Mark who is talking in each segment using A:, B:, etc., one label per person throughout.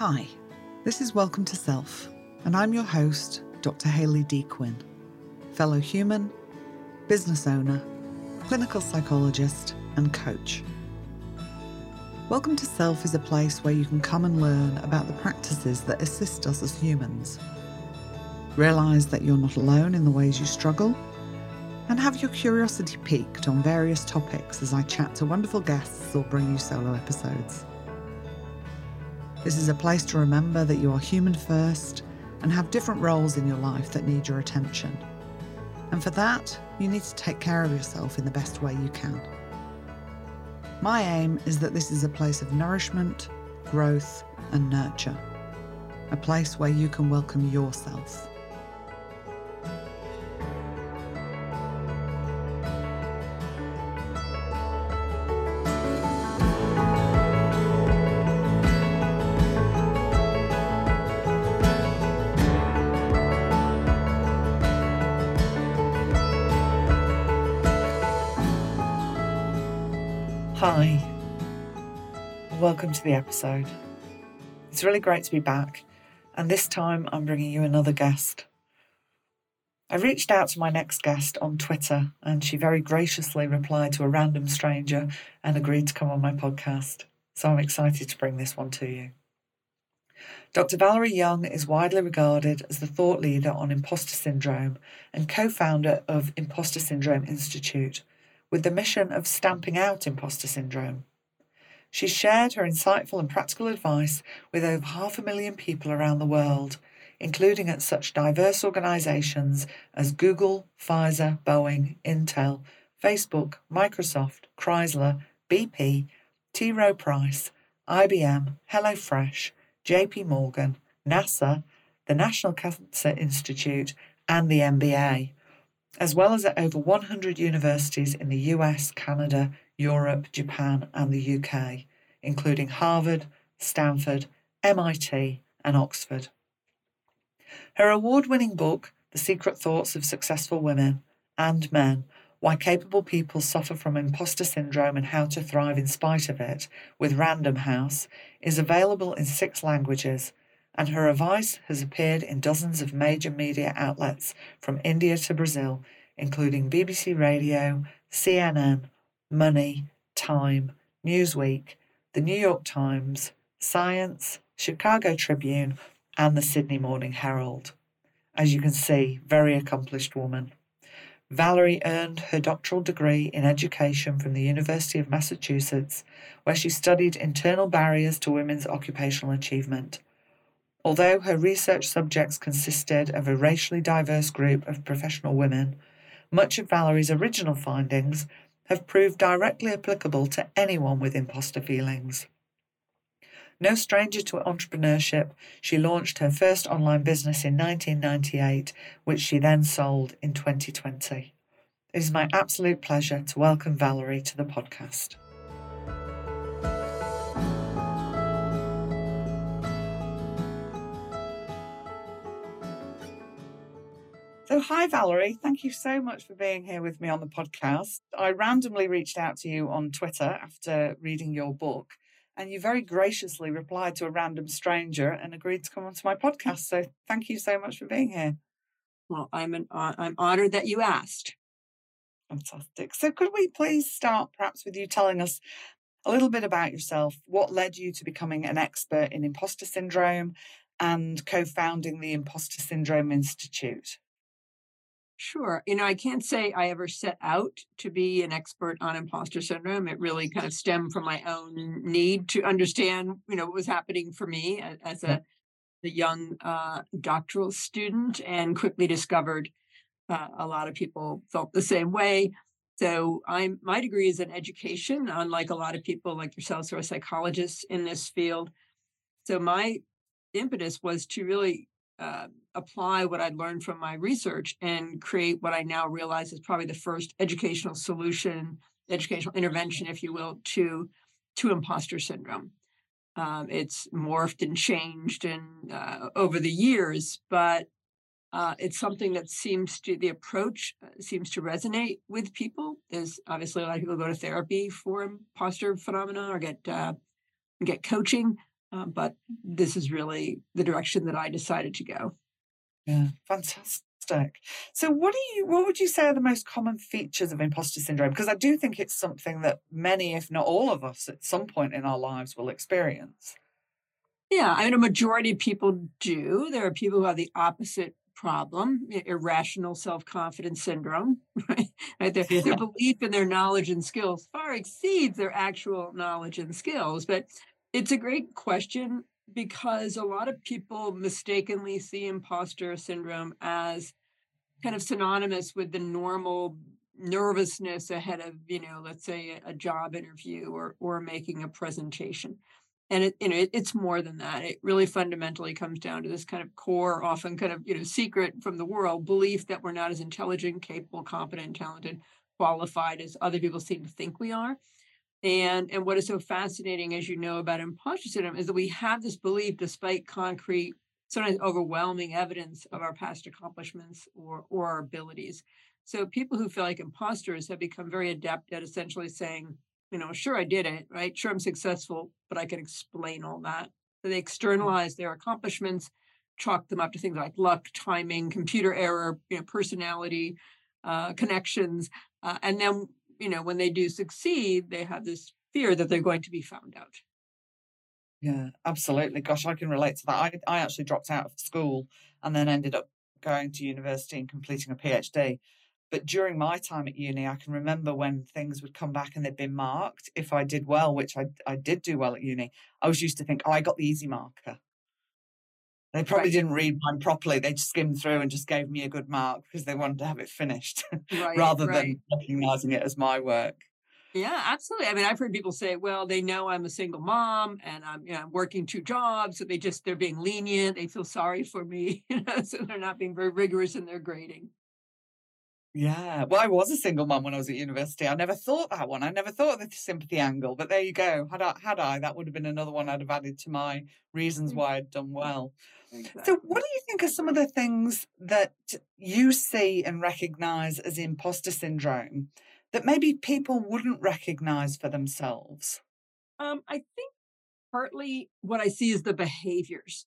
A: Hi, this is Welcome to Self, and I'm your host, Dr. Hayley D. Quinn, fellow human, business owner, clinical psychologist, and coach. Welcome to Self is a place where you can come and learn about the practices that assist us as humans. Realise that you're not alone in the ways you struggle, and have your curiosity piqued on various topics as I chat to wonderful guests or bring you solo episodes. This is a place to remember that you are human first and have different roles in your life that need your attention. And for that, you need to take care of yourself in the best way you can. My aim is that this is a place of nourishment, growth, and nurture. A place where you can welcome yourself. Welcome to the episode. It's really great to be back, and this time I'm bringing you another guest. I reached out to my next guest on Twitter, and she very graciously replied to a random stranger and agreed to come on my podcast. So I'm excited to bring this one to you. Dr. Valerie Young is widely regarded as the thought leader on imposter syndrome and co founder of Impostor Syndrome Institute, with the mission of stamping out imposter syndrome. She's shared her insightful and practical advice with over half a million people around the world, including at such diverse organisations as Google, Pfizer, Boeing, Intel, Facebook, Microsoft, Chrysler, BP, T. Rowe Price, IBM, HelloFresh, JP Morgan, NASA, the National Cancer Institute, and the NBA as well as at over 100 universities in the US, Canada, Europe, Japan, and the UK, including Harvard, Stanford, MIT, and Oxford. Her award winning book, The Secret Thoughts of Successful Women and Men Why Capable People Suffer from Imposter Syndrome and How to Thrive in Spite of It, with Random House, is available in six languages and her advice has appeared in dozens of major media outlets from India to Brazil, including BBC Radio, CNN, Money, Time, Newsweek, The New York Times, Science, Chicago Tribune, and the Sydney Morning Herald. As you can see, very accomplished woman. Valerie earned her doctoral degree in education from the University of Massachusetts, where she studied internal barriers to women's occupational achievement. Although her research subjects consisted of a racially diverse group of professional women, much of Valerie's original findings have proved directly applicable to anyone with imposter feelings. No stranger to entrepreneurship, she launched her first online business in 1998, which she then sold in 2020. It is my absolute pleasure to welcome Valerie to the podcast. So, hi, Valerie. Thank you so much for being here with me on the podcast. I randomly reached out to you on Twitter after reading your book, and you very graciously replied to a random stranger and agreed to come onto my podcast. So, thank you so much for being here.
B: Well, I'm an, uh, I'm honored that you asked.
A: Fantastic. So, could we please start perhaps with you telling us a little bit about yourself? What led you to becoming an expert in imposter syndrome and co founding the Impostor Syndrome Institute?
B: Sure. You know, I can't say I ever set out to be an expert on imposter syndrome. It really kind of stemmed from my own need to understand, you know, what was happening for me as a, a young uh, doctoral student and quickly discovered uh, a lot of people felt the same way. So I'm my degree is in education, unlike a lot of people like yourselves who are psychologists in this field. So my impetus was to really uh, apply what I'd learned from my research and create what I now realize is probably the first educational solution, educational intervention, if you will, to to imposter syndrome. Um, it's morphed and changed and uh, over the years, but uh, it's something that seems to the approach uh, seems to resonate with people. There's obviously a lot of people go to therapy for imposter phenomena or get uh, get coaching Um, but this is really the direction that I decided to go.
A: Yeah, fantastic. So, what do you, what would you say are the most common features of imposter syndrome? Because I do think it's something that many, if not all of us, at some point in our lives will experience.
B: Yeah, I mean, a majority of people do. There are people who have the opposite problem, irrational self-confidence syndrome, right? right? Their, yeah. their belief in their knowledge and skills far exceeds their actual knowledge and skills. But it's a great question because a lot of people mistakenly see imposter syndrome as kind of synonymous with the normal nervousness ahead of, you know, let's say a, job interview or or making a presentation. And it you know it, it's more than that. It really fundamentally comes down to this kind of core often kind of you know secret from the world belief that we're not as intelligent capable competent talented qualified as other people seem to think we are and and what is so fascinating as you know about imposter syndrome is that we have this belief despite concrete sometimes overwhelming evidence of our past accomplishments or or our abilities so people who feel like imposters have become very adept at essentially saying you know, sure, I did it, right? Sure, I'm successful, but I can explain all that. So they externalize their accomplishments, chalk them up to things like luck, timing, computer error, you know, personality, uh, connections. Uh, and then, you know, when they do succeed, they have this fear that they're going to be found out.
A: Yeah, absolutely. Gosh, I can relate to that. I, I actually dropped out of school and then ended up going to university and completing a PhD. But during my time at uni, I can remember when things would come back and they'd been marked. If I did well, which I, I did do well at uni, I was used to think, oh, I got the easy marker. They probably right. didn't read mine properly. They just skimmed through and just gave me a good mark because they wanted to have it finished right, rather right. than recognizing it as my work.
B: Yeah, absolutely. I mean, I've heard people say, well, they know I'm a single mom and I'm, you know, I'm working two jobs. So they just, they're being lenient. They feel sorry for me. You know, so they're not being very rigorous in their grading.
A: Yeah. Well, I was a single mom when I was at university. I never thought that one. I never thought of the sympathy angle. But there you go. Had I, had I, that would have been another one I'd have added to my reasons mm. why I'd done well. Exactly. So, what do you think are some of the things that you see and recognize as imposter syndrome that maybe people wouldn't recognize for themselves?
B: Um, I think partly what I see is the behaviors.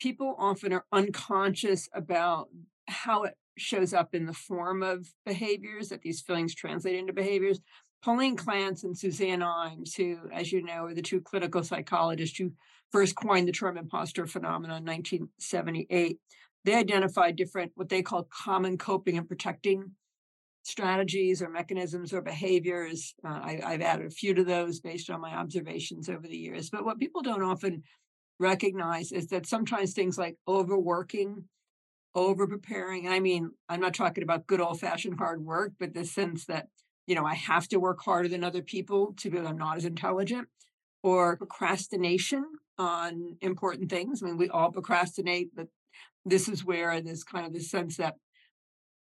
B: People often are unconscious about how it shows up in the form of behaviors, that these feelings translate into behaviors. Pauline Clance and Suzanne Imes, who, as you know, are the two clinical psychologists who first coined the term imposter phenomenon in 1978, they identified different, what they call common coping and protecting strategies or mechanisms or behaviors. Uh, I, I've added a few to those based on my observations over the years. But what people don't often recognize is that sometimes things like overworking over preparing. I mean, I'm not talking about good old fashioned hard work, but the sense that, you know, I have to work harder than other people to be I'm not as intelligent or procrastination on important things. I mean, we all procrastinate, but this is where there's kind of the sense that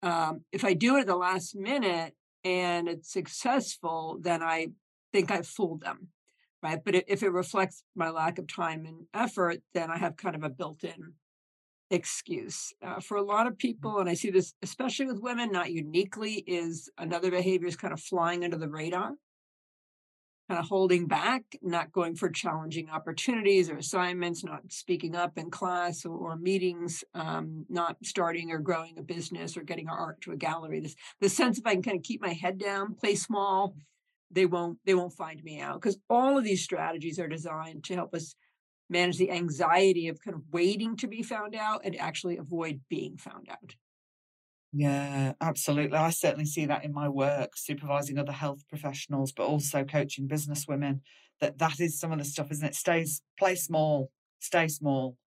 B: um, if I do it at the last minute and it's successful, then I think I've fooled them. Right. But if it reflects my lack of time and effort, then I have kind of a built in excuse. Uh, for a lot of mm. people, and I see this especially with women, not uniquely, is another behavior is kind of flying under the radar, kind of holding back, not going for challenging opportunities or assignments, not speaking up in class or, or meetings, um, not starting or growing a business or getting our art to a gallery. This the sense if I can kind of keep my head down, play small, they won't they won't find me out because all of these strategies are designed to help us manage the anxiety of kind of waiting to be found out and actually avoid being found out.
A: Yeah, absolutely. I certainly see that in my work, supervising other health professionals, but also coaching business women. That that is some of the stuff, isn't it? Stays play small, stay small.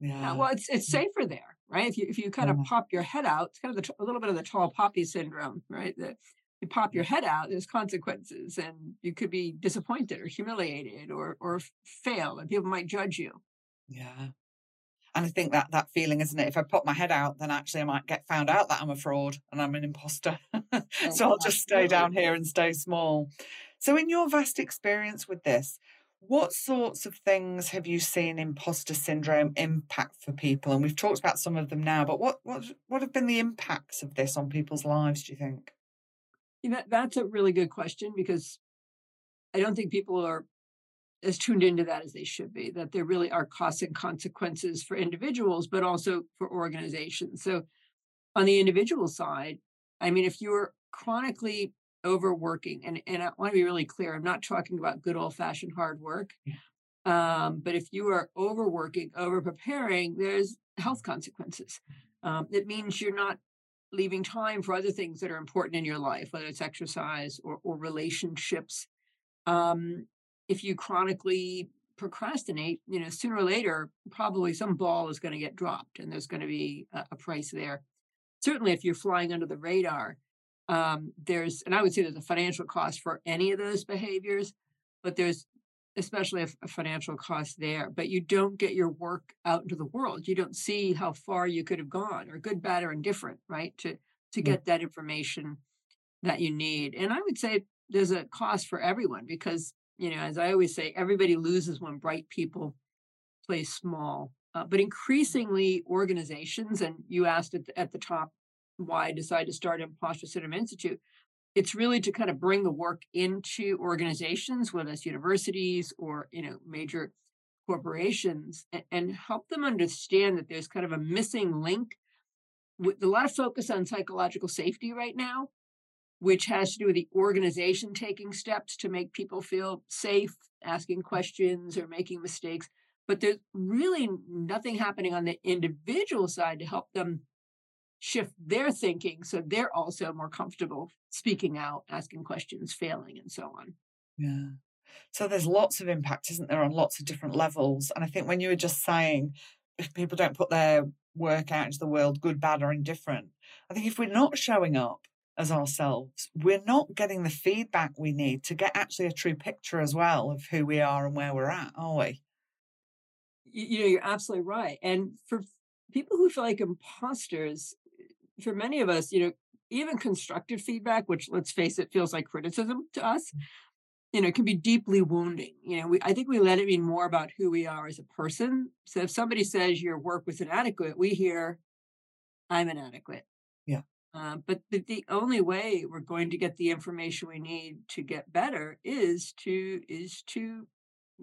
B: Yeah. yeah well, it's it's mm. safer there, right? If you if you kind yeah. of pop your head out, it's kind of the, a little bit of the tall poppy syndrome, right? That you pop your head out, there's consequences, and you could be disappointed or humiliated or or fail, and people might judge you.
A: Yeah. And I think that that feeling, isn't it? If I pop my head out, then actually I might get found out that I'm a fraud and I'm an imposter. Oh, so I'll just stay down here and stay small. So, in your vast experience with this, what sorts of things have you seen imposter syndrome impact for people? And we've talked about some of them now, but what what what have been the impacts of this on people's lives? Do you think?
B: Know, that's a really good question because I don't think people are as tuned into that as they should be, that there really are costs and consequences for individuals, but also for organizations. So, on the individual side, I mean, if you're chronically overworking, and, and I want to be really clear, I'm not talking about good old fashioned hard work.
A: Yeah.
B: Um, but if you are overworking, over preparing, there's health consequences. Um, it means you're not leaving time for other things that are important in your life, whether it's exercise or, or relationships. Um, if you chronically procrastinate, you know, sooner or later, probably some ball is going to get dropped and there's going to be a, a, price there. Certainly, if you're flying under the radar, um, there's, and I would say there's a financial cost for any of those behaviors, but there's especially a, a financial cost there. But you don't get your work out into the world. You don't see how far you could have gone, or good, bad, or indifferent, right? To to get that information that you need. And I would say there's a cost for everyone because you know, as I always say, everybody loses when bright people play small. Uh, but increasingly, organizations, and you asked at the, at the top why I decided to start Impostor Syndrome Institute, it's really to kind of bring the work into organizations, whether it's universities or you know major corporations, and, and help them understand that there's kind of a missing link with a lot of focus on psychological safety right now which has to do with the organization taking steps to make people feel safe, asking questions or making mistakes. But there's really nothing happening on the individual side to help them shift their thinking so they're also more comfortable speaking out, asking questions, failing, and so on.
A: Yeah. So there's lots of impact, isn't there, on lots of different levels? And I think when you were just saying if people don't put their work out into the world, good, bad, or indifferent, I think if we're not showing up as ourselves, we're not getting the feedback we need to get actually a true picture as well of who we are and where we're at, are we?
B: You know, you're absolutely right. And for people who feel like imposters, for many of us, you know, even constructive feedback, which let's face it, feels like criticism to us, mm. you know, can be deeply wounding. You know, we I think we let it mean more about who we are as a person. So if somebody says your work was inadequate, we hear, I'm inadequate.
A: Yeah.
B: Uh, but the, the only way we're going to get the information we need to get better is to is to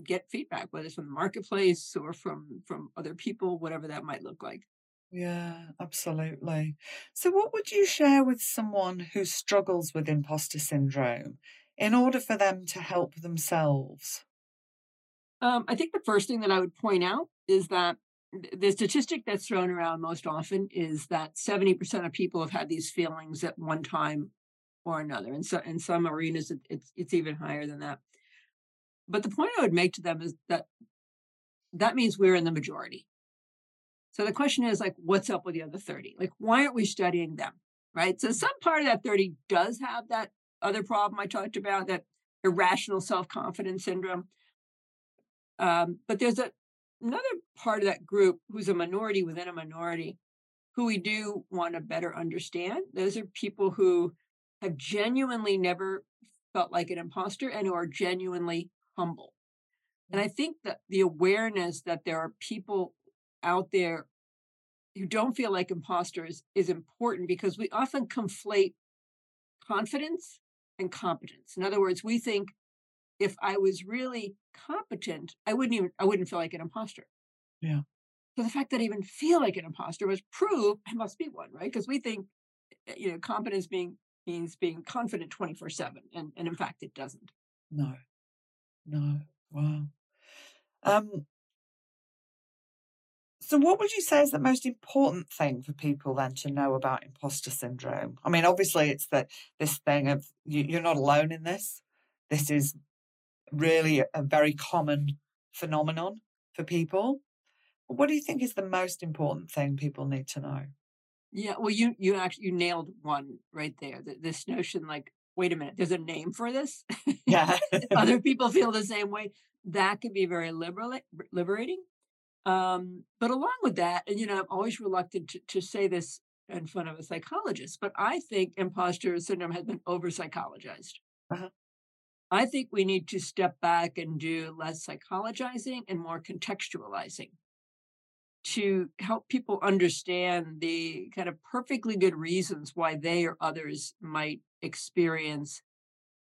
B: get feedback, whether it's from the marketplace or from from other people, whatever that might look like.
A: Yeah, absolutely. So, what would you share with someone who struggles with imposter syndrome in order for them to help themselves?
B: Um, I think the first thing that I would point out is that the statistic that's thrown around most often is that 70% of people have had these feelings at one time or another. And so in some arenas, it's it's even higher than that. But the point I would make to them is that that means we're in the majority. So the question is like, what's up with the other 30? Like, why aren't we studying them? Right. So some part of that 30 does have that other problem I talked about, that irrational self-confidence syndrome. Um, but there's a another part of that group who's a minority within a minority who we do want to better understand. Those are people who have genuinely never felt like an imposter and who are genuinely humble. And I think that the awareness that there are people out there who don't feel like imposters is important because we often conflate confidence and competence. In other words, we think if I was really competent, I wouldn't even I wouldn't feel like an imposter.
A: Yeah.
B: So the fact that I even feel like an imposter was proof I must be one, right? Because we think eh, you know competence being means being confident 24 7 and, and in fact it doesn't
A: no no wow um so what would you say is the most important thing for people then to know about imposter syndrome i mean obviously it's that this thing of you, you're not alone in this this is really a very common phenomenon for people. What do you think is the most important thing people need to know?
B: Yeah, well, you you actually you nailed one right there. This notion, like, wait a minute, there's a name for this.
A: Yeah,
B: other people feel the same way. That can be very liberal, liberating. Um, but along with that, and you know, I'm always reluctant to, to say this in front of a psychologist, but I think imposter syndrome has been over psychologized. Uh-huh. I think we need to step back and do less psychologizing and more contextualizing to help people understand the kind of perfectly good reasons why they or others might experience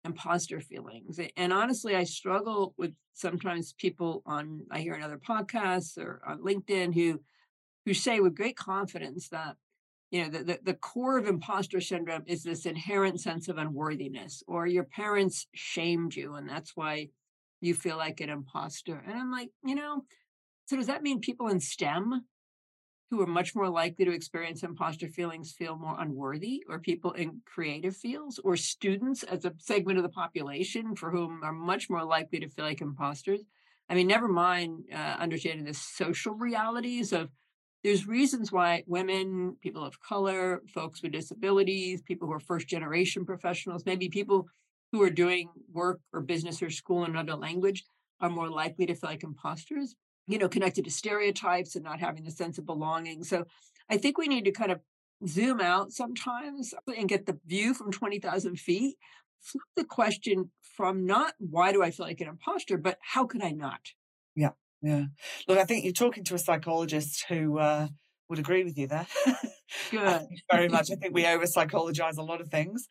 B: imposter feelings. And honestly, I struggle with sometimes people on I hear in other podcasts or on LinkedIn who who say with great confidence that you know the, the, the core of imposter syndrome is this inherent sense of unworthiness or your parents shamed you and that's why you feel like an imposter. And I'm like, you know, so does that mean people in STEM who are much more likely to experience imposter feelings feel more unworthy, or people in creative fields, or students as a segment of the population for whom are much more likely to feel like imposters. I mean, never mind uh, understanding the social realities of there's reasons why women, people of color, folks with disabilities, people who are first generation professionals, maybe people who are doing work or business or school in another language are more likely to feel like imposters you know, connected to stereotypes and not having the sense of belonging. So I think we need to kind of zoom out sometimes and get the view from 20,000 feet. Flip the question from not why do I feel like an imposter, but how could I not?
A: Yeah, yeah. Look, I think you're talking to a psychologist who uh, would agree with you there.
B: Good.
A: very much. I think we over psychologize a lot of things.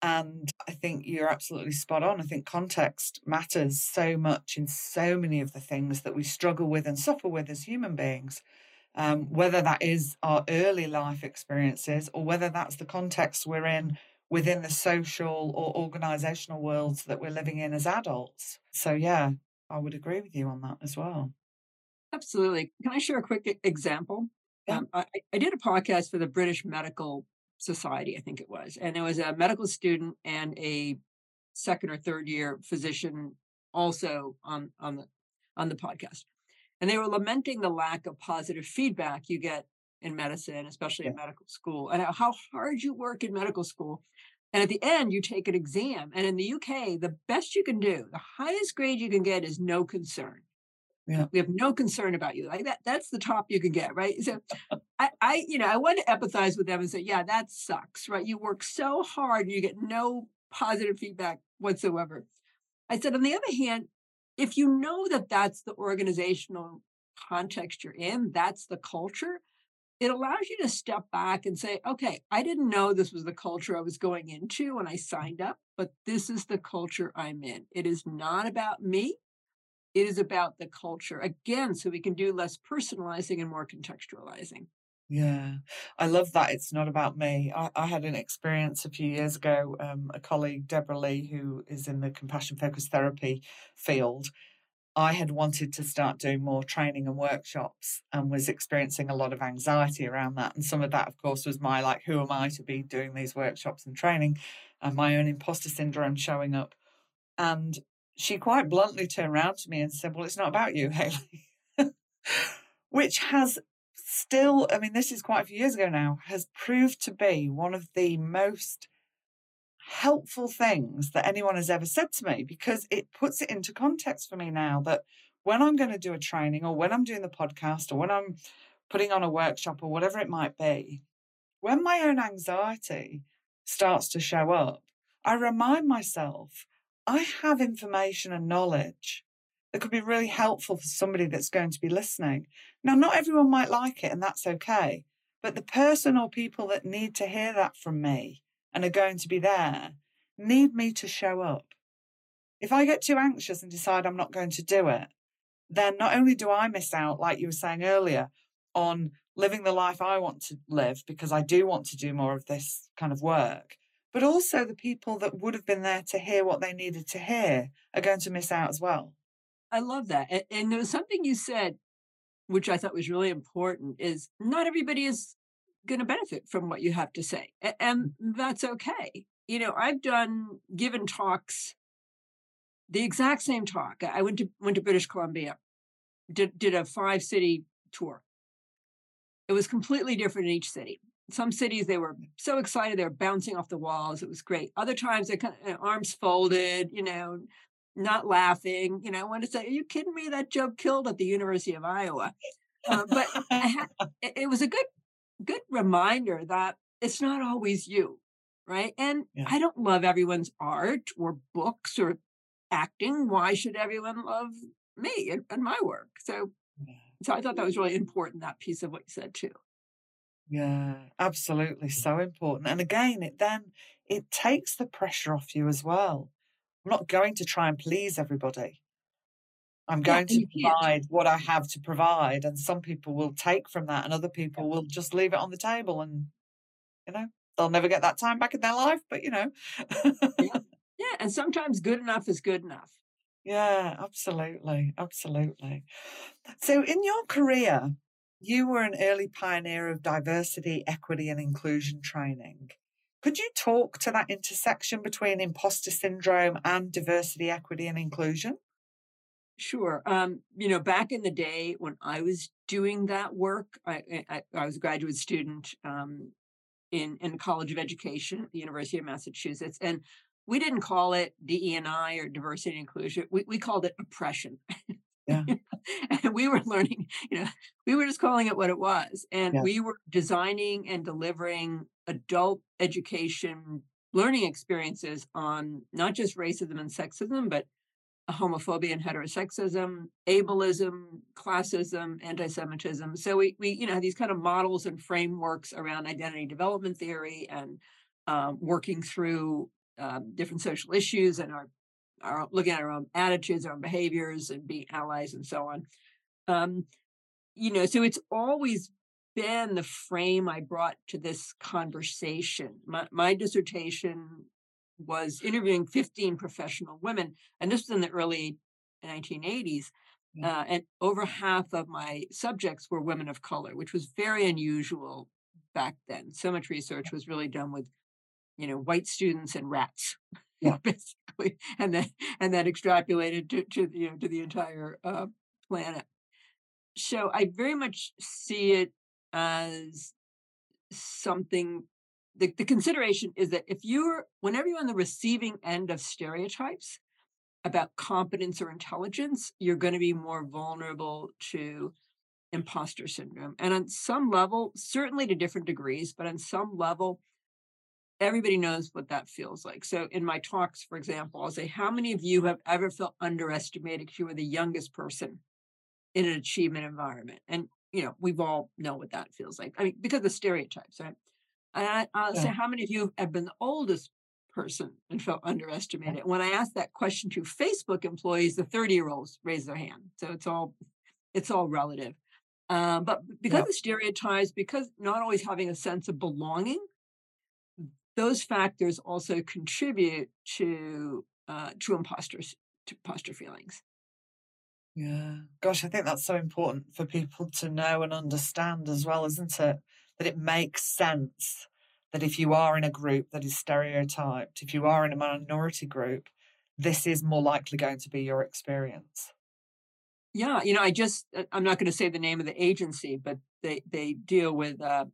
A: And I think you're absolutely spot on. I think context matters so much in so many of the things that we struggle with and suffer with as human beings. Um, whether that is our early life experiences or whether that's the context we're in within the social or organizational worlds that we're living in as adults. So, yeah, I would agree with you on that as well.
B: Absolutely. Can I share a quick example? Yeah. Um, I, I did a podcast for the British Medical Society, I think it was. And it was a medical student and a second or third year physician also on on the on the podcast. And they were lamenting the lack of positive feedback you get in medicine, especially yeah. in medical school, and how hard you work in medical school. And at the end, you take an exam. And in the UK, the best you can do, the highest grade you can get is no concern.
A: Yeah.
B: We have no concern about you. Like that, that's the top you can get, right? So I, I, you know, I want to empathize with them and say, yeah, that sucks, right? You work so hard and you get no positive feedback whatsoever. I said, on the other hand, if you know that that's the organizational context you're in, that's the culture, it allows you to step back and say, okay, I didn't know this was the culture I was going into when I signed up, but this is the culture I'm in. It is not about me. It is about the culture again, so we can do less personalizing and more contextualizing.
A: Yeah, I love that. It's not about me. I, I had an experience a few years ago. Um, a colleague, Deborah Lee, who is in the compassion focused therapy field, I had wanted to start doing more training and workshops and was experiencing a lot of anxiety around that. And some of that, of course, was my like, who am I to be doing these workshops and training and my own imposter syndrome showing up. And she quite bluntly turned around to me and said, Well, it's not about you, Hayley. Which has still, I mean, this is quite a few years ago now, has proved to be one of the most helpful things that anyone has ever said to me because it puts it into context for me now that when I'm going to do a training or when I'm doing the podcast or when I'm putting on a workshop or whatever it might be, when my own anxiety starts to show up, I remind myself I have information and knowledge that could be really helpful for somebody that's going to be listening. Now, not everyone might like it, and that's okay. But the person or people that need to hear that from me and are going to be there need me to show up. If I get too anxious and decide I'm not going to do it, then not only do I miss out, like you were saying earlier, on living the life I want to live because I do want to do more of this kind of work, but also the people that would have been there to hear what they needed to hear are going to miss out as well.
B: I love that. And, and there was something you said, which I thought was really important, is not everybody is going to benefit from what you have to say. And mm. that's okay. You know, I've done given talks, the exact same talk. I went to went to British Columbia, did did a five city tour. It was completely different in each city some cities they were so excited they were bouncing off the walls it was great. Other times they kind of arms folded you know not laughing you know i want to say are you kidding me? That joke killed at the university of iowa. Uh, but it was a good good reminder that it's not always you right? And yeah. i don't love everyone's art or books or acting why should everyone love me and, and my work? So so i thought that was really important that piece of what you said too
A: yeah, absolutely. So important. And again, it then it takes the pressure off you as well I'm not going to try and please everybody. I'm going
B: and
A: to provide what I have to provide. And some people will take from that, and other people will just leave it on the table. And, you know, they'll never get that time back in their life, but, you know.
B: Yeah. Yeah, and sometimes good enough is good enough.
A: yeah, absolutely. Absolutely. So, in your career, you were an early pioneer of diversity, equity, and inclusion training. Could you talk to that intersection between imposter syndrome and diversity, equity, and inclusion?
B: Sure. Um, you know, back in the day when I was doing that work, I I, I was a graduate student um, in in College of Education at the University of Massachusetts, and we didn't call it DE&I or diversity and inclusion. We we called it oppression.
A: Yeah.
B: and we were learning, you know, we were just calling it what it was. And
A: Yeah.
B: we were designing and delivering adult education learning experiences on not just racism and sexism, but homophobia and heterosexism, ableism, classism, anti-Semitism. So we we you know these kind of models and frameworks around identity development theory and um, working through um, different social issues and our our looking at our own attitudes, our own behaviors, and being allies and so on. Um, you know, so it's always been the frame I brought to this conversation. My, my dissertation was interviewing 15 professional women, and this was in the early 1980s. Uh, and over half of my subjects were women of color, which was very unusual back then. So much research was really done with, you know, white students and rats,
A: Yeah.
B: basically, and then and then extrapolated to, to the you know, to the entire uh, planet. So I very much see it as something. The, the consideration is that if you're whenever you're on the receiving end of stereotypes about competence or intelligence, you're going to be more vulnerable to imposter syndrome. And on some level, certainly to different degrees, but on some level, everybody knows what that feels like. So in my talks, for example, I'll say, how many of you have ever felt underestimated because you were the youngest person in an achievement environment? And you know, we've all know what that feels like. I mean, because of stereotypes, right? And I, I'll say, how many of you have been the oldest person and felt underestimated? When I asked that question to Facebook employees, the 30 year olds raised their hand. So it's all it's all relative. Um, but because
A: Yeah.
B: of stereotypes, because not always having a sense of belonging, those factors also contribute to uh, to imposters to imposter feelings.
A: Yeah. Gosh, I think that's so important for people to know and understand as well, isn't it? That it makes sense that if you are in a group that is stereotyped, if you are in a minority group, this is more likely going to be your experience.
B: Yeah, you know, I just uh, I'm not going to say the name of the agency, but they they deal with uh,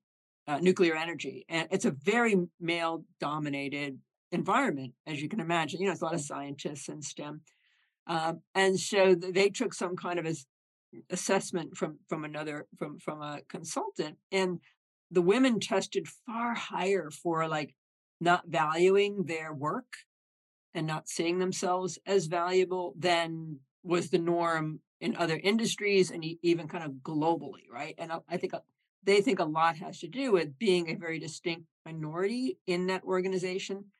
B: uh, nuclear energy, and it's a very male dominated environment, as you can imagine. You know, it's a lot of scientists and STEM, um, and so they took some kind of as assessment from from another from from a consultant, and the women tested far higher for like not valuing their work and not seeing themselves as valuable than was the norm in other industries and even kind of globally, right? And I I think a- they think a lot has to do with being a very distinct minority in that organization.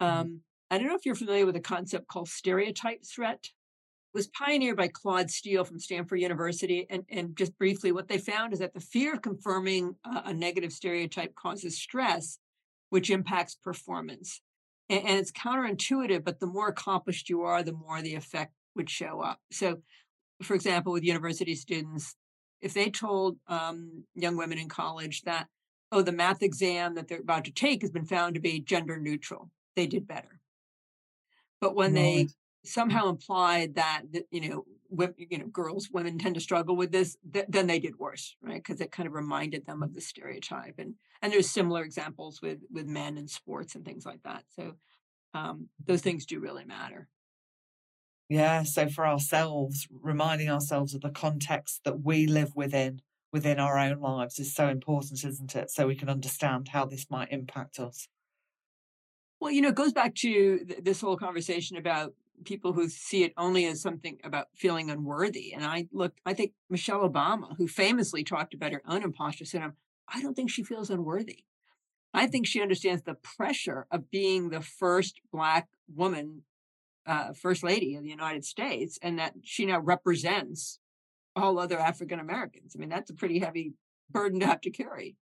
A: Mhm.
B: Um, I don't know if you're familiar with a concept called stereotype threat. It was pioneered by Claude Steele from Stanford University. And, and just briefly, what they found is that the fear of confirming a, a negative stereotype causes stress, which impacts performance. And, and it's counterintuitive, but the more accomplished you are, the more the effect would show up. So, for example, with university students, if they told um, young women in college that, oh, the math exam that they're about to take has been found to be gender neutral, they did better. But when they somehow implied that, that you know, women, you know, girls, women tend to struggle with this, th- then they did worse, right? Because it kind of reminded them of the stereotype. And and there's similar examples with with men in sports and things like that. So um, those things do really matter.
A: Yeah. So for ourselves, reminding ourselves of the context that we live within, within our own lives is so important, isn't it? So we can understand how this might impact us.
B: Well, you know, it goes back to th- this whole conversation about people who see it only as something about feeling unworthy. And I look, I think Michelle Obama, who famously talked about her own imposter syndrome, I don't think she feels unworthy. I think she understands the pressure of being the first Black woman uh, first lady of the United States, and that she now represents all other African Americans. I mean, that's a pretty heavy burden to have to carry.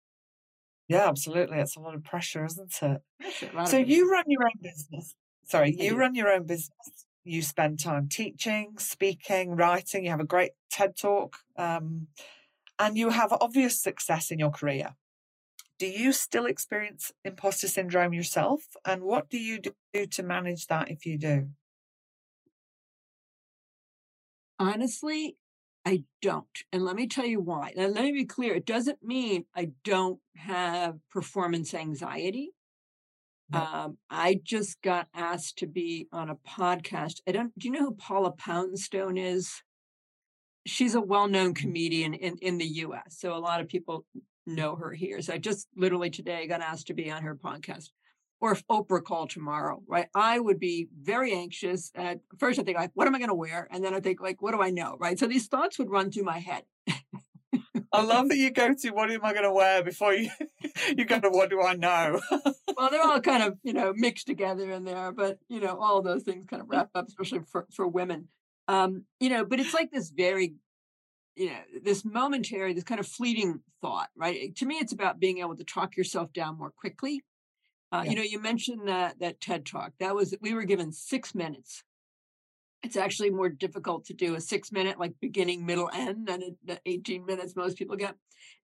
A: Yeah, absolutely. It's a lot of pressure, isn't it?
B: Pressure, a lot
A: So you run your own business. Sorry, you run your own business. You spend time teaching, speaking, writing. You have a great TED talk, um, and you have obvious success in your career. Do you still experience imposter syndrome yourself? And what do you do to manage that if you do?
B: Honestly, I don't. And let me tell you why. And let me be clear it doesn't mean I don't have performance anxiety.
A: Yeah.
B: Um, I just got asked to be on a podcast. I don't, do you know who Paula Poundstone is? She's a well known comedian in, in the US. So a lot of people know her here. So I just literally today got asked to be on her podcast. Or if Oprah called tomorrow, right? I would be very anxious. At first, I think like, what am I going to wear? And then I think like, what do I know, right? So these thoughts would run through my head.
A: I love that you go to what am I going to wear before you you go to what do I know?
B: well, they're all kind of you know mixed together in there, but you know all those things kind of wrap up, especially for for women. Um, you know, but it's like this very, you know, this momentary, this kind of fleeting thought, right? To me, it's about being able to talk yourself down more quickly. Uh,
A: Yeah.
B: You know, you mentioned that that TED talk. That was we were given six minutes. It's actually more difficult to do a six minute, like beginning, middle, end than the 18 minutes most people get.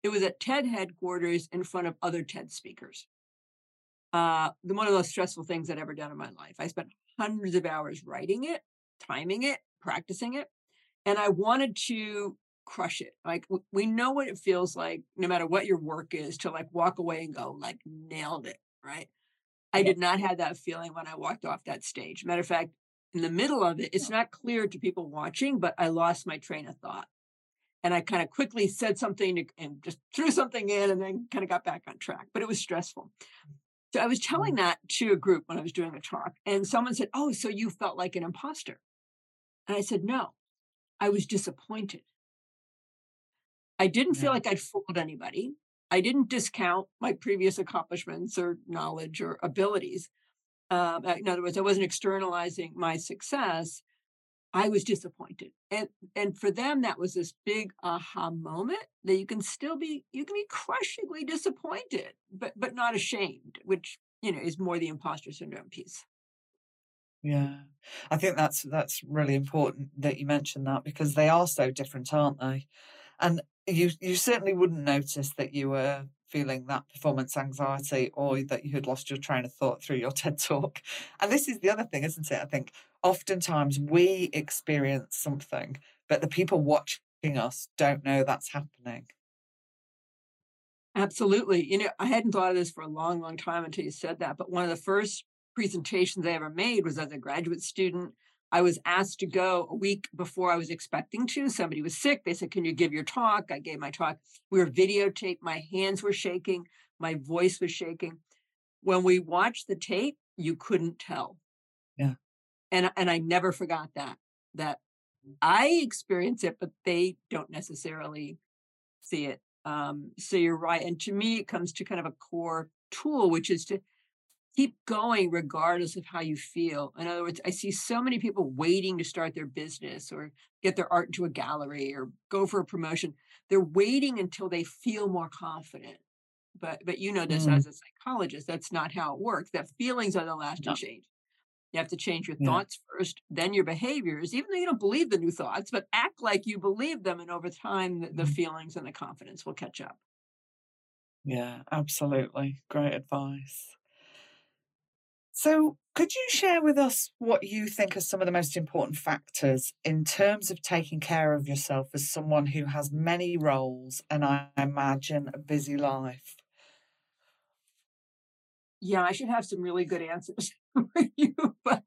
B: It was at TED headquarters in front of other TED speakers uh, the one of the most stressful things I'd ever done in my life. I spent hundreds of hours writing it, timing it, practicing it, and I wanted to crush it. Like we know what it feels like, no matter what your work is, to like walk away and go, like nailed it, right? I did not have that feeling when I walked off that stage. Matter of fact, in the middle of it, it's not clear to people watching, but I lost my train of thought. And I kind of quickly said something to, and just threw something in and then kind of got back on track. But it was stressful. So I was telling mm. that to a group when I was doing a talk, and someone said, Oh, so you felt like an imposter. And I said, No, I was disappointed. I didn't feel like I'd fooled anybody. I didn't discount my previous accomplishments or knowledge or abilities. Uh, in other words, I wasn't externalizing my success. I was disappointed. And and for them, that was this big aha moment that you can still be, you can be crushingly disappointed, but but not ashamed, which you know is more the imposter syndrome piece.
A: Yeah. I think that's that's really important that you mentioned that because they are so different, aren't they? And you you certainly wouldn't notice that you were feeling that performance anxiety or that you had lost your train of thought through your TED talk. And this is the other thing, isn't it? I think oftentimes we experience something, but the people watching us don't know that's happening.
B: Absolutely. You know, I hadn't thought of this for a long, long time until you said that. But one of the first presentations I ever made was as a graduate student. I was asked to go a week before I was expecting to. Somebody was sick. They said, Can you give your talk? I gave my talk. We were videotaped. My hands were shaking. My voice was shaking. When we watched the tape, you couldn't tell.
A: Yeah.
B: And, and I never forgot that, that I experience it, but they don't necessarily see it. Um, so you're right. And to me, it comes to kind of a core tool, which is to keep going regardless of how you feel. In other words, I see so many people waiting to start their business or get their art into a gallery or go for a promotion. They're waiting until they feel more confident. But but you know this
A: Mm,
B: as a psychologist, that's not how it works. That feelings are the last to change. You have to change your
A: Yeah.
B: thoughts first, then your behaviors, even though you don't believe the new thoughts, but act like you believe them. And over time, the, the
A: Mhm.
B: feelings and the confidence will catch up.
A: Yeah, absolutely. Great advice. So, could you share with us what you think are some of the most important factors in terms of taking care of yourself as someone who has many roles and I imagine a busy life?
B: Yeah, I should have some really good answers for you, but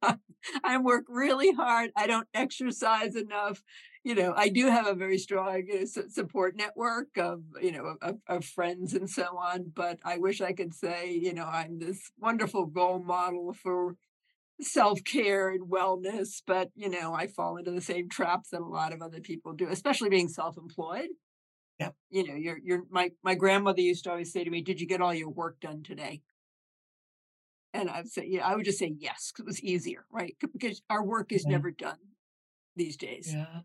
B: I work really hard. I don't exercise enough. You know, I do have a very strong uh, su- support network of, you know, of, of friends and so on, but I wish I could say, you know, I'm this wonderful role model for self-care and wellness, but, you know, I fall into the same traps that a lot of other people do, especially being self-employed.
A: Yeah.
B: You know, you're, you're, my, my grandmother used to always say to me, did you get all your work done today? And I'd say, yeah, I would just say yes, 'cause it was easier, right? Because our work is
A: Yeah.
B: never done these days.
A: Yeah.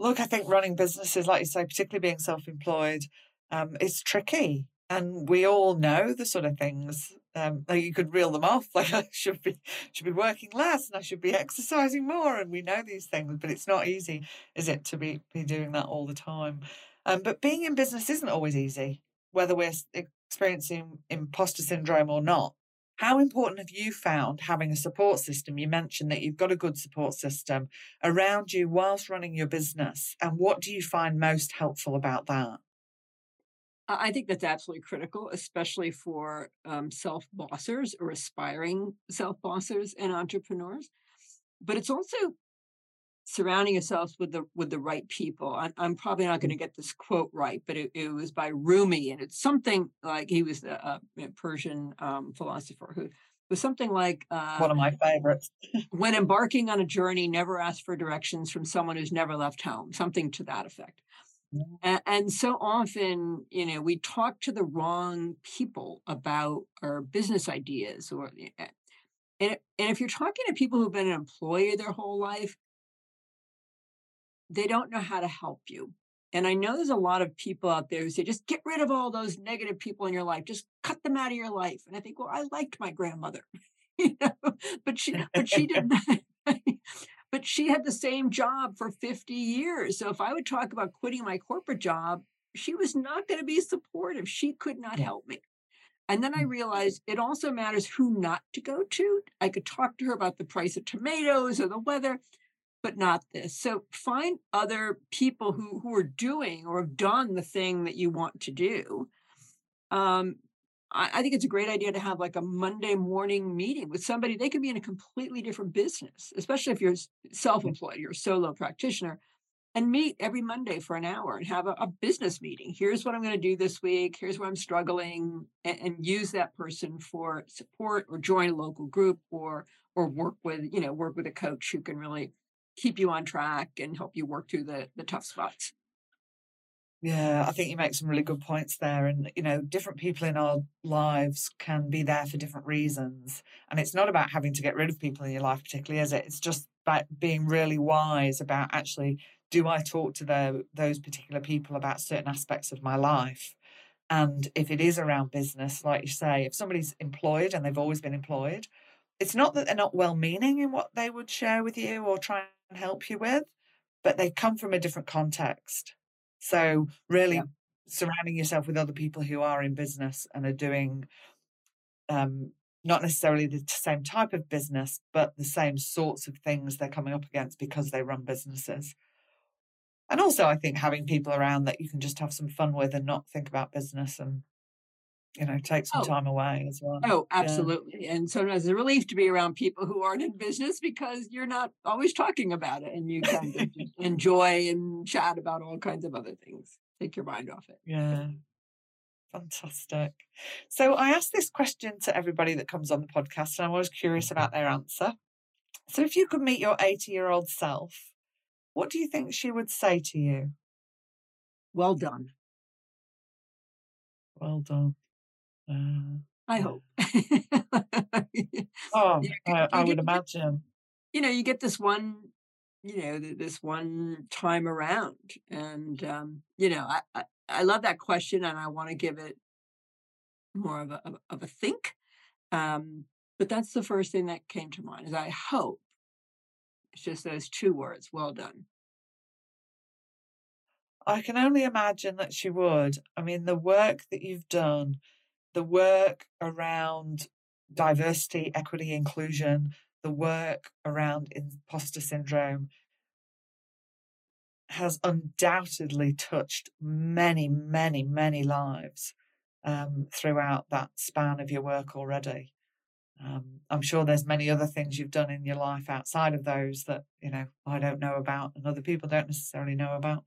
A: Look, I think running businesses, like you say, particularly being self-employed, um, is tricky. And we all know the sort of things. Um, like you could reel them off, like I should be should be working less and I should be exercising more. And we know these things, but it's not easy, is it, to be be doing that all the time? Um, but being in business isn't always easy, whether we're experiencing imposter syndrome or not. How important have you found having a support system? You mentioned that you've got a good support system around you whilst running your business. And what do you find most helpful about that?
B: I think that's absolutely critical, especially for um, self-bossers or aspiring self-bossers and entrepreneurs. But it's also surrounding yourselves with the with the right people. I, I'm probably not going
A: Mm.
B: to get this quote right, but it, it was by Rumi, and it's something like he was a, a Persian um, philosopher who was something like uh,
A: One of my favorites.
B: when embarking on a journey, never ask for directions from someone who's never left home, something to that effect.
A: Mm,
B: And so often, you know, we talk to the wrong people about our business ideas, or and, and if you're talking to people who've been an employee their whole life, they don't know how to help you. And I know there's a lot of people out there who say, just get rid of all those negative people in your life, just cut them out of your life. And I think, well, I liked my grandmother, you know, but she, but she didn't. but she had the same job for 50 years. So if I would talk about quitting my corporate job, she was not going to be supportive. She could not help me. And then I
A: Mm,
B: realized it also matters who not to go to. I could talk to her about the price of tomatoes or the weather, but not this. So find other people who, who are doing or have done the thing that you want to do. Um, I, I think it's a great idea to have like a Monday morning meeting with somebody. They could be in a completely different business, especially if you're self-employed, you're a solo practitioner and meet every Monday for an hour and have a, a business meeting. Here's what I'm going to do this week. Here's where I'm struggling, and, and use that person for support, or join a local group, or or work with you know work with a coach who can really keep you on track and help you work through the the tough spots.
A: Yeah, I think you make some really good points there. And, you know, different people in our lives can be there for different reasons. And it's not about having to get rid of people in your life, particularly, is it? It's just about being really wise about actually, do I talk to the, those particular people about certain aspects of my life? And if it is around business, like you say, if somebody's employed and they've always been employed, it's not that they're not well meaning in what they would share with you or try help you with, but they come from a different context. So,
B: Yeah.
A: really surrounding yourself with other people who are in business and are doing um, not necessarily the same type of business, but the same sorts of things they're coming up against because they run businesses. And also, I think having people around that you can just have some fun with and not think about business and, you know, take some
B: Oh,
A: time away as well.
B: oh,
A: Yeah.
B: absolutely. And sometimes it's a relief to be around people who aren't in business because you're not always talking about it, and you can enjoy and chat about all kinds of other things. Take your mind off it.
A: Yeah. Fantastic. So I ask this question to everybody that comes on the podcast, and I'm always curious mm-hmm. about their answer. So if you could meet your 80 year old self, what do you think she would say to you?
B: Well done.
A: Well done. Uh,
B: I hope.
A: Oh,
B: you,
A: I, I would
B: get
A: imagine.
B: you know you get this one you know this one time around and um you know i i, I love that question and i want to give it more of a of, a- of a think um but that's the first thing that came to mind is i hope it's just those two words well done
A: I can only imagine that she would. I mean, the work that you've done, the work around diversity, equity, inclusion, the work around imposter syndrome has undoubtedly touched many, many, many lives um, throughout that span of your work already. Um, I'm sure there's many other things you've done in your life outside of those that you know I don't know about and other people don't necessarily know about,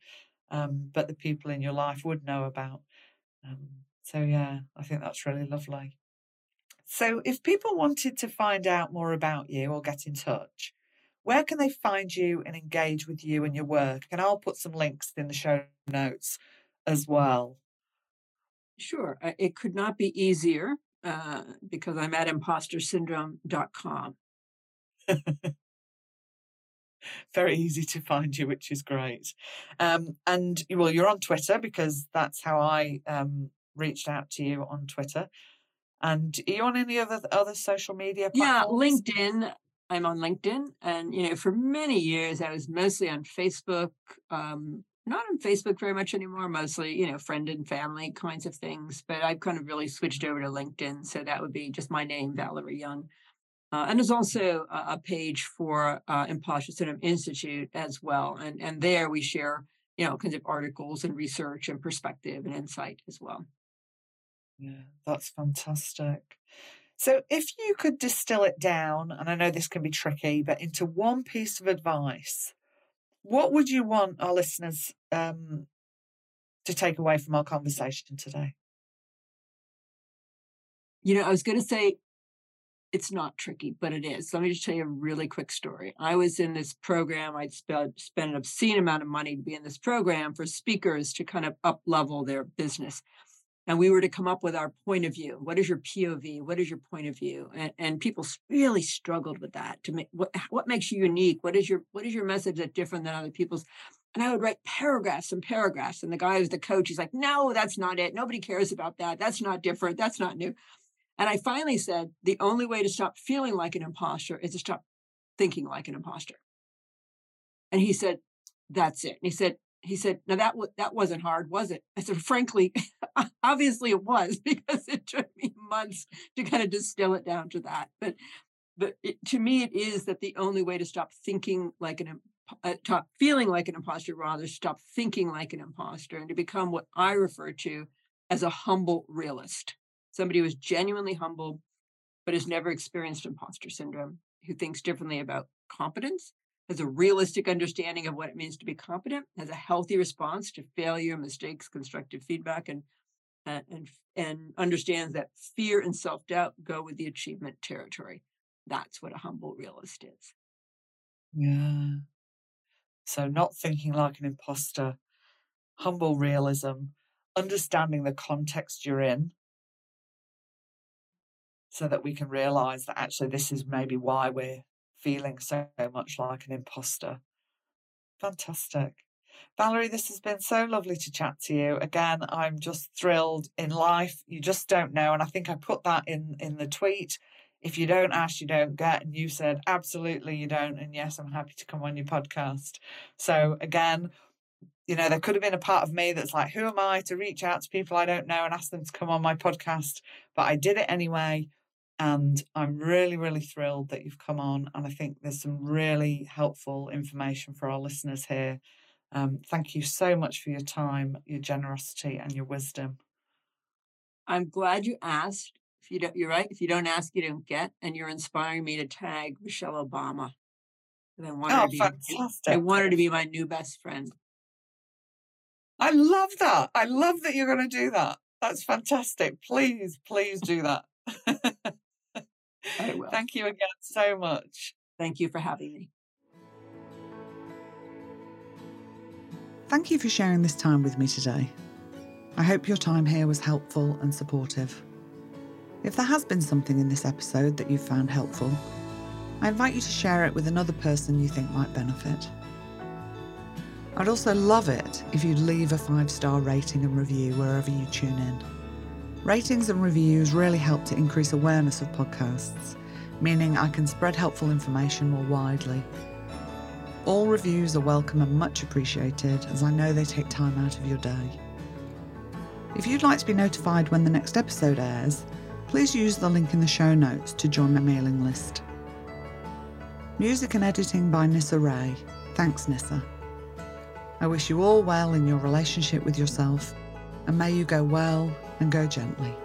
A: um, but the people in your life would know about. Um, so yeah, I think that's really lovely. So if people wanted to find out more about you or get in touch, where can they find you and engage with you and your work? And I'll put some links in the show notes as well.
B: sure uh, it could not be easier uh, because I'm at impostorsyndrome.com.
A: Very easy to find you, which is great. Um, and well, you're on Twitter because that's how I um, reached out to you on Twitter. And are you on any other other social media
B: Yeah. LinkedIn. I'm on LinkedIn, and you know, for many years I was mostly on Facebook. Um, not on Facebook very much anymore. Mostly, you know, friend and family kinds of things. But I've kind of really switched over to LinkedIn, so that would be just my name, Valerie Young. Uh, and there's also a, a page for uh, Impostor Syndrome Institute as well, and and there we share, you know, kinds of articles and research and perspective and insight as well.
A: Yeah, that's fantastic. So, if you could distill it down, and I know this can be tricky, but into one piece of advice, what would you want our listeners um, to take away from our conversation today?
B: You know, I was going to say it's not tricky, but it is. Let me just tell you a really quick story. I was in this program. I'd spent spent an obscene amount of money to be in this program for speakers to kind of up level their business. And we were to come up with our point of view. What is your POV? What is your point of view? And, and people really struggled with that. To make what what makes you unique? What is your what is your message that's different than other people's? And I would write paragraphs and paragraphs. And the guy who's the coach, he's like, "No, that's not it. Nobody cares about that. That's not different. That's not new." And I finally said, the only way to stop feeling like an imposter is to stop thinking like an imposter. And he said, that's it. And he said, he said, now that wa- that wasn't hard, was it? I said, frankly, obviously it was because it took me months to kind of distill it down to that. But but it, to me, it is that the only way to stop thinking like an uh, stop feeling like an imposter, rather stop thinking like an imposter, and to become what I refer to as a humble realist somebody who is genuinely humble but has never experienced imposter syndrome, who thinks differently about competence, has a realistic understanding of what it means to be competent, has a healthy response to failure, mistakes, constructive feedback, and uh, and and understands that fear and self doubt go with the achievement territory. That's what a humble realist is.
A: Yeah. So, not thinking like an imposter, humble realism, understanding the context you're in so that we can realize that actually this is maybe why we're feeling so much like an imposter. Fantastic. Valerie, this has been so lovely to chat to you. Again, I'm just thrilled in life. You just don't know. And I think I put that in in the tweet. If you don't ask, you don't get. And you said, absolutely, you don't. And yes, I'm happy to come on your podcast. So, again, you know, there could have been a part of me that's like, who am I to reach out to people I don't know and ask them to come on my podcast? But I did it anyway. And I'm really, really thrilled that you've come on. And I think there's some really helpful information for our listeners here. Um, thank you so much for your time, your generosity, and your wisdom.
B: I'm glad you asked. If you don't, you're right. If you don't ask, you don't get. And you're inspiring me to tag Michelle Obama. And I want her
A: Oh,
B: to be. I
A: fantastic.
B: want her to be my new best friend.
A: I love that. I love that you're going to do that. That's fantastic. Please, please do that.
B: I will.
A: Thank you again so much.
B: Thank you for having me.
C: Thank you for sharing this time with me today. I hope your time here was helpful and supportive. If there has been something in this episode that you found helpful, I invite you to share it with another person you think might benefit. I'd also love it if you'd leave a five star rating and review wherever you tune in. Ratings and reviews really help to increase awareness of podcasts, meaning I can spread helpful information more widely. All reviews are welcome and much appreciated, as I know they take time out of your day. If you'd like to be notified when the next episode airs, please use the link in the show notes to join my mailing list. Music and editing by Nissa Ray. Thanks, Nissa. I wish you all well in your relationship with yourself, and may you go well and go gently.